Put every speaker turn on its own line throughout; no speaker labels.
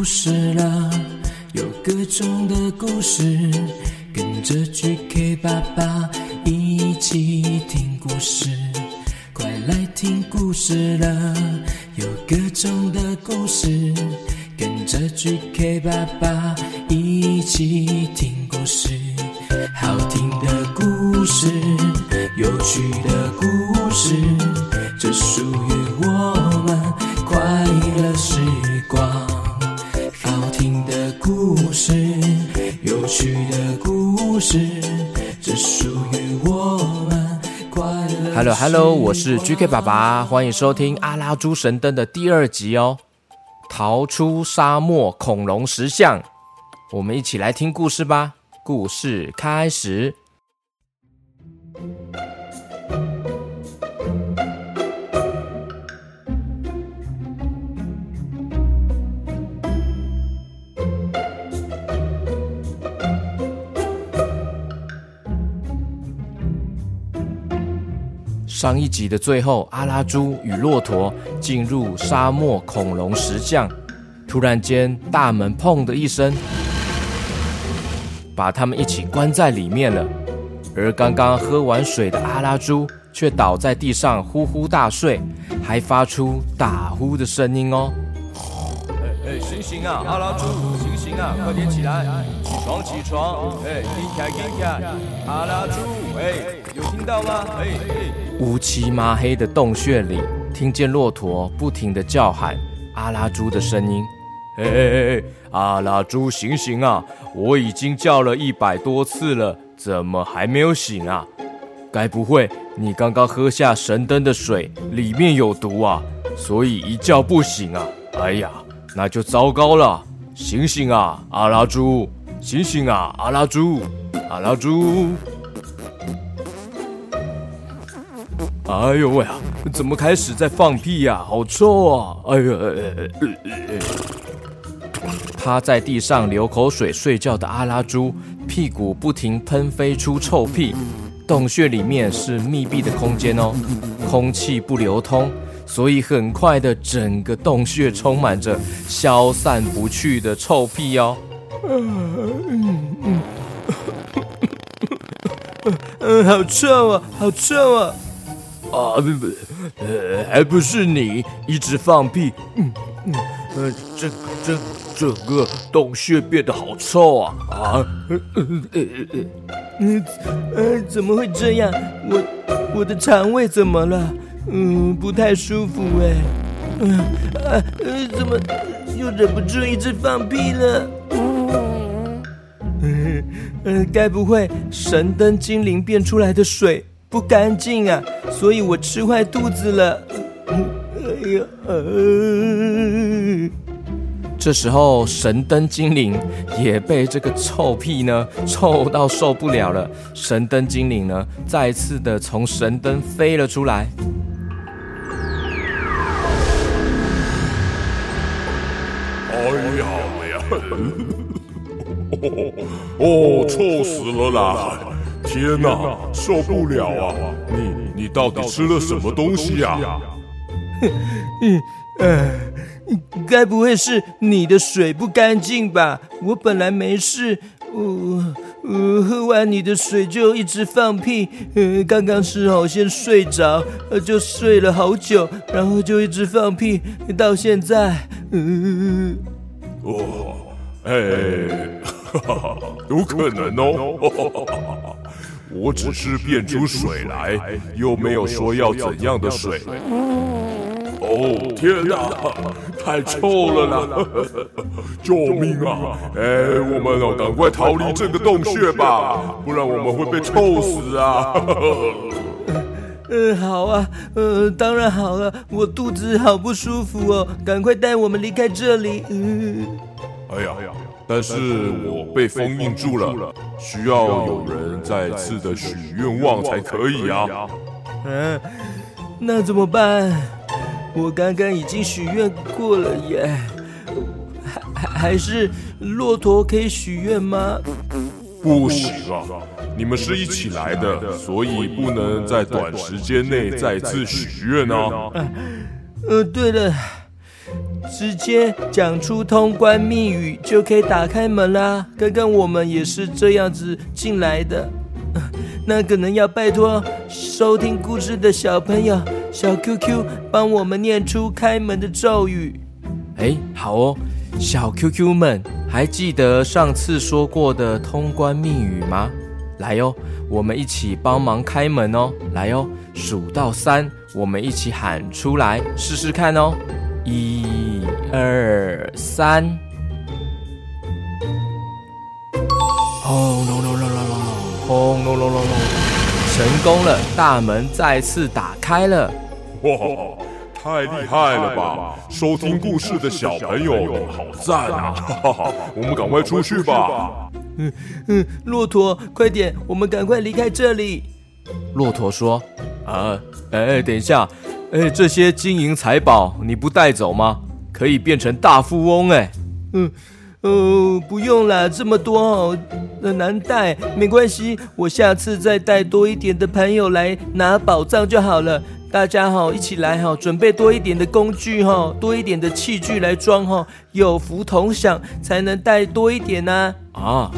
故事了，有各种的故事，跟着 GK 爸爸一起听故事。快来听故事了，有各种的故事，跟着 GK 爸爸一起听故事。好听的故事，有趣的故事，这属于
Hello，Hello，我是 GK 爸爸，欢迎收听《阿拉猪神灯》的第二集哦。逃出沙漠恐龙石像，我们一起来听故事吧。故事开始。上一集的最后，阿拉猪与骆驼进入沙漠恐龙石像，突然间大门砰的一声，把他们一起关在里面了。而刚刚喝完水的阿拉猪却倒在地上呼呼大睡，还发出打呼的声音哦。
哎哎，醒醒啊，阿拉猪，醒醒啊，快点起来，起床起床，哎，起开起开，阿拉猪，哎，有听到吗？哎哎。
乌漆麻黑的洞穴里，听见骆驼不停地叫喊阿拉猪的声音。嘿嘿嘿，阿拉猪，醒醒啊！我已经叫了一百多次了，怎么还没有醒啊？该不会你刚刚喝下神灯的水里面有毒啊？所以一觉不醒啊？哎呀，那就糟糕了！醒醒啊，阿拉猪！醒醒啊，阿拉猪！阿拉猪！哎呦喂啊！怎么开始在放屁呀？好臭啊！哎呀，趴在地上流口水睡觉的阿拉猪，屁股不停喷飞出臭屁。洞穴里面是密闭的空间哦，空气不流通，所以很快的整个洞穴充满着消散不去的臭屁哦。嗯嗯
嗯，好臭啊！好臭啊！
啊不不，呃，还不是你一直放屁，嗯嗯，呃，这这整个洞穴变得好臭啊啊，呃呃呃
呃，呃，怎么会这样？我我的肠胃怎么了？嗯，不太舒服哎，嗯啊呃，怎么又忍不住一直放屁了？嗯嗯，呃，该不会神灯精灵变出来的水？不干净啊，所以我吃坏肚子了。哎呀，呃、
这时候神灯精灵也被这个臭屁呢臭到受不了了。神灯精灵呢再次的从神灯飞了出来。
哎呀哎呀！哦，臭死了啦！天哪，受不了啊！你你到底吃了什么东西呀？
嗯呃，该不会是你的水不干净吧？我本来没事，我我喝完你的水就一直放屁。呃，刚刚是好先睡着，就睡了好久，然后就一直放屁，到现在。嗯，
哦，哎，哈哈，有可能哦。我只是变出水来，又没有说要怎样的水。哦，天哪，太臭了啦！救命啊！哎，我们要赶快逃离这个洞穴吧，不然我们会被臭死啊！
嗯，好啊，嗯，当然好了，我肚子好不舒服哦，赶快带我们离开这里。嗯，
哎呀，哎呀。但是我被封印住了，需要有人再次的许愿望才可以啊。
嗯，那怎么办？我刚刚已经许愿过了耶。还还是骆驼可以许愿吗？
不行啊，你们是一起来的，所以不能在短时间内再次许愿啊。
呃，对了。直接讲出通关密语就可以打开门啦。刚刚我们也是这样子进来的，那可能要拜托收听故事的小朋友小 QQ 帮我们念出开门的咒语。
哎，好哦，小 QQ 们还记得上次说过的通关密语吗？来哟，我们一起帮忙开门哦！来哟，数到三，我们一起喊出来试试看哦！一、二、三！轰隆隆隆隆隆，轰隆隆隆隆，成功了！大门再次打开了！
哇，太厉害了吧！收听故事的小朋友，你好赞啊！哈哈，我们赶快出去吧！
嗯嗯，骆驼，快点，我们赶快离开这里。
骆驼说：“啊，哎，等一下，哎，这些金银财宝你不带走吗？可以变成大富翁哎。”
嗯，呃，不用啦，这么多哦，难带，没关系，我下次再带多一点的朋友来拿宝藏就好了。大家好，一起来哈，准备多一点的工具哈，多一点的器具来装哈，有福同享才能带多一点呢。
啊，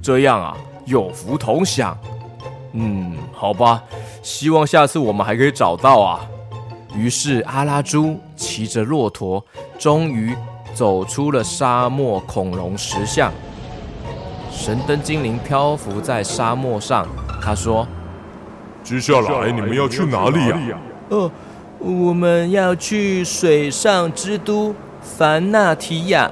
这样啊，有福同享。嗯，好吧，希望下次我们还可以找到啊。于是阿拉猪骑着骆驼，终于走出了沙漠恐龙石像。神灯精灵漂浮在沙漠上，他说：“
接下来你们要去哪里呀？”
哦，我们要去水上之都凡纳提亚，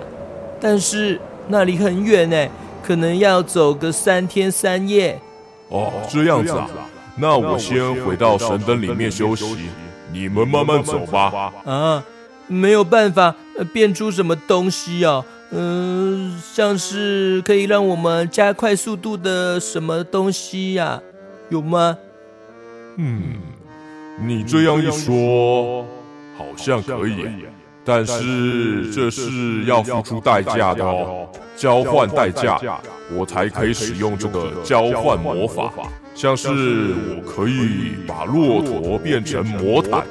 但是那里很远呢，可能要走个三天三夜。
哦，这样子啊，那我先回到神灯里面休息，你们慢慢走吧。
啊，没有办法变出什么东西啊，嗯、呃，像是可以让我们加快速度的什么东西呀、啊？有吗？
嗯。你这样一说，好像可以，但是这是要付出代价的哦，交换代价，我才可以使用这个交换魔法。像是我可以把骆驼变成魔毯，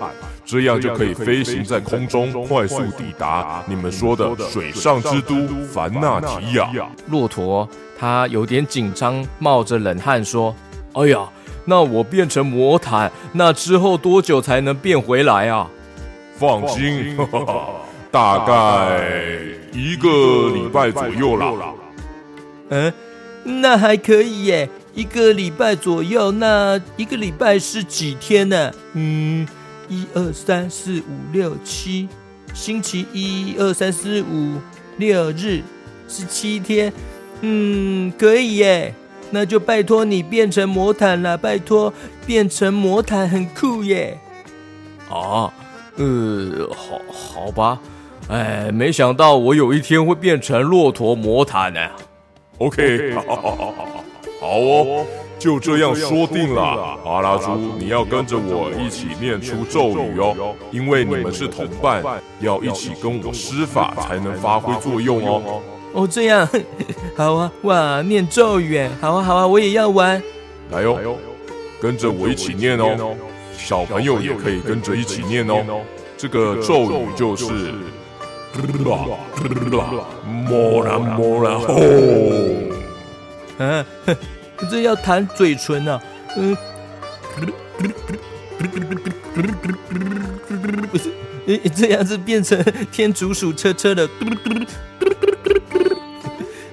这样就可以飞行在空中，快速抵达你们说的水上之都凡纳提亚。
骆驼他有点紧张，冒着冷汗说：“哎呀。”那我变成魔毯，那之后多久才能变回来啊？
放心，哈哈，大概一个礼拜左右啦。
嗯，那还可以耶，一个礼拜左右。那一个礼拜是几天呢？嗯，一二三四五六七，星期一二三四五六日是七天。嗯，可以耶。那就拜托你变成魔毯了，拜托变成魔毯很酷耶！
啊，呃，好，好吧，哎，没想到我有一天会变成骆驼魔毯呢。
OK，好好好好好，好哦，就这样说定了。阿拉猪，你要跟着我一起念出咒语哦，因为你们是同伴，要一起跟我施法才能发挥作用哦。
哦，这样，好啊，哇，念咒语，好啊，好啊，我也要玩。
来哟，跟着我一起念哦，小朋友也可以跟着一起念哦。这个咒语就是，莫拉莫拉吼，
嗯，这要弹嘴唇啊，嗯，不是，这样子变成天竺鼠车车的。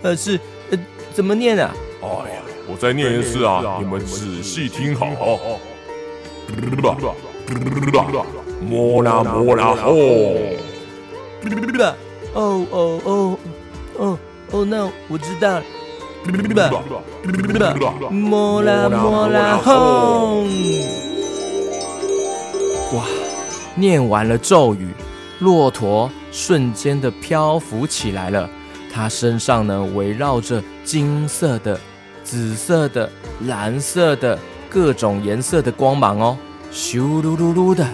呃，是，呃，怎么念啊？
哎呀，我再念一次啊，你们仔细听好哦。莫拉莫拉吼！
哦哦哦哦哦，那我知道了。莫拉莫拉吼！
哇，念完了咒语，骆驼瞬间的漂浮起来了。它身上呢，围绕着金色的、紫色的、蓝色的各种颜色的光芒哦，咻噜噜噜的，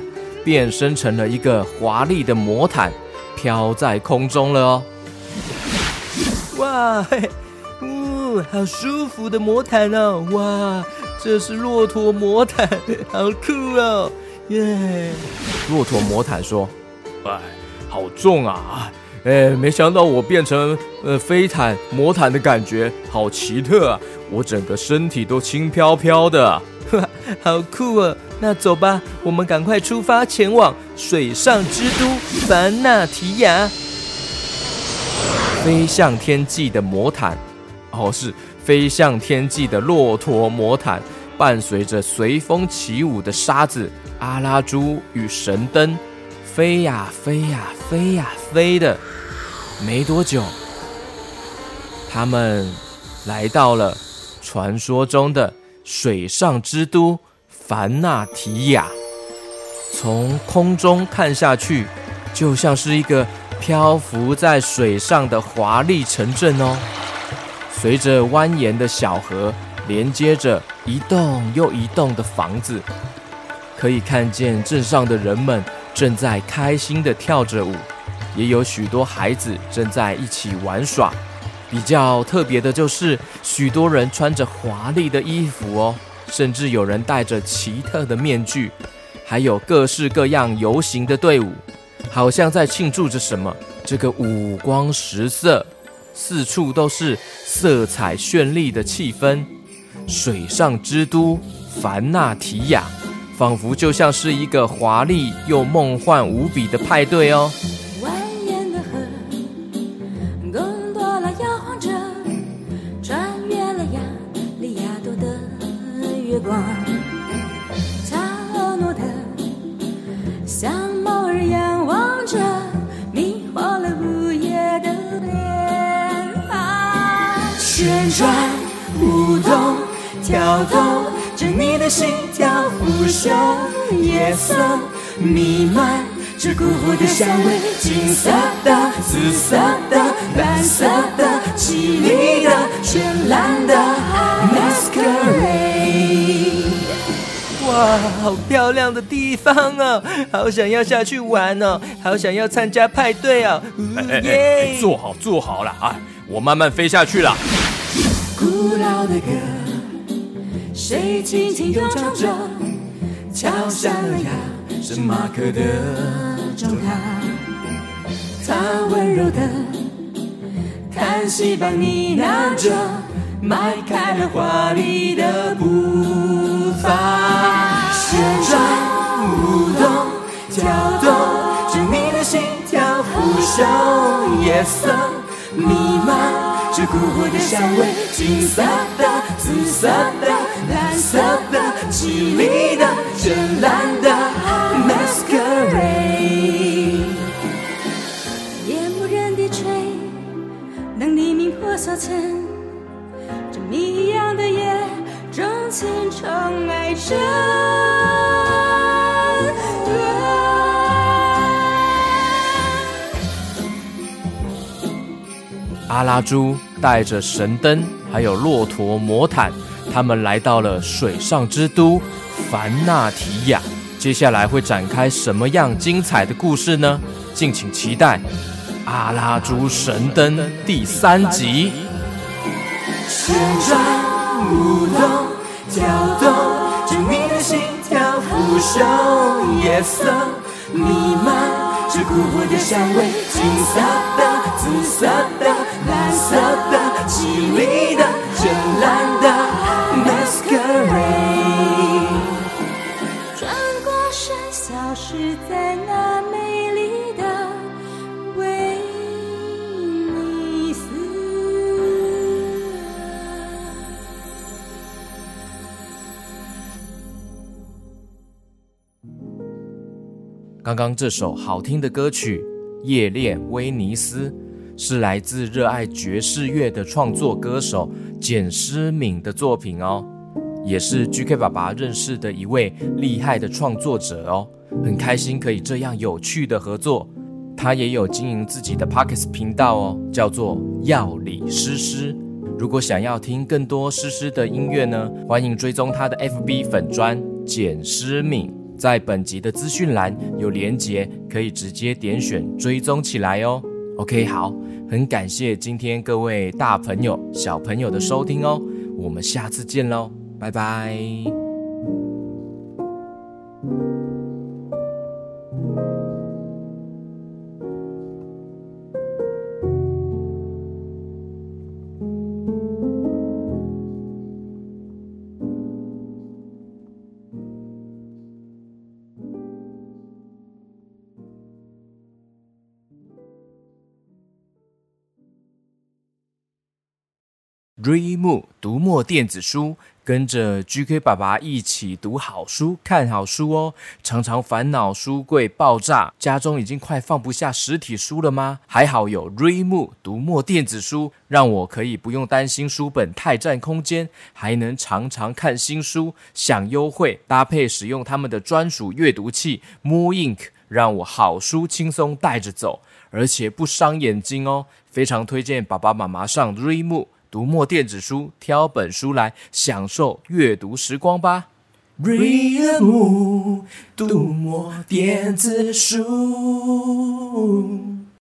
变身成了一个华丽的魔毯，飘在空中了哦。
哇，嘿，呜，好舒服的魔毯哦！哇，这是骆驼魔毯，好酷哦！耶！
骆驼魔毯说：“哎。”好重啊！哎，没想到我变成呃飞毯魔毯的感觉，好奇特啊！我整个身体都轻飘飘的，好酷啊！那走吧，我们赶快出发前往水上之都凡纳提亚。飞向天际的魔毯，哦，是飞向天际的骆驼魔毯，伴随着随风起舞的沙子阿拉猪与神灯，飞呀飞呀飞呀飞的。没多久，他们来到了传说中的水上之都凡纳提亚。从空中看下去，就像是一个。漂浮在水上的华丽城镇哦，随着蜿蜒的小河，连接着一栋又一栋的房子，可以看见镇上的人们正在开心地跳着舞，也有许多孩子正在一起玩耍。比较特别的就是，许多人穿着华丽的衣服哦，甚至有人戴着奇特的面具，还有各式各样游行的队伍。好像在庆祝着什么，这个五光十色，四处都是色彩绚丽的气氛。水上之都凡纳提亚，仿佛就像是一个华丽又梦幻无比的派对哦。
夜色弥漫着辜负的香味，金色的、紫色的、蓝色的、绮丽的、绚烂的 masquerade。
哇，好漂亮的地方哦，好想要下去玩哦，好想要参加派对哦。
哎哎哎，坐好坐好了啊，我慢慢飞下去了。
古老的歌，谁轻轻又唱着，敲响了呀，是马克的钟塔。他温柔的叹息把你拉着，迈开了华丽的步伐。旋转舞动，跳动着你的心跳，腐朽夜色弥漫。是辜负的香味，金色的、紫色的、蓝色的、绮丽的、绚烂的
阿拉猪带着神灯，还有骆驼魔毯，他们来到了水上之都凡纳提亚。接下来会展开什么样精彩的故事呢？敬请期待《阿拉猪神灯》第三集。
旋转舞动，跳动着你的心跳，腐朽夜色弥漫。是辜负的香味，金色的、紫色的、蓝色的、绮丽的、绚烂的 masquerade，转过身，消失在那美丽的威尼斯。
刚刚这首好听的歌曲《夜恋威尼斯》是来自热爱爵士乐的创作歌手简诗敏的作品哦，也是 GK 爸爸认识的一位厉害的创作者哦，很开心可以这样有趣的合作。他也有经营自己的 Pockets 频道哦，叫做药理诗诗。如果想要听更多诗诗的音乐呢，欢迎追踪他的 FB 粉专简诗敏。在本集的资讯栏有连结，可以直接点选追踪起来哦。OK，好，很感谢今天各位大朋友、小朋友的收听哦，我们下次见喽，拜拜。Readmoo 读墨电子书，跟着 GK 爸爸一起读好书、看好书哦。常常烦恼书柜爆炸，家中已经快放不下实体书了吗？还好有 Readmoo 读墨电子书，让我可以不用担心书本太占空间，还能常常看新书，享优惠，搭配使用他们的专属阅读器 mooInk，让我好书轻松带着走，而且不伤眼睛哦。非常推荐爸爸妈妈上 Readmoo。读墨电子书，挑本书来享受阅读时光吧。
Readmoo，读墨电子书。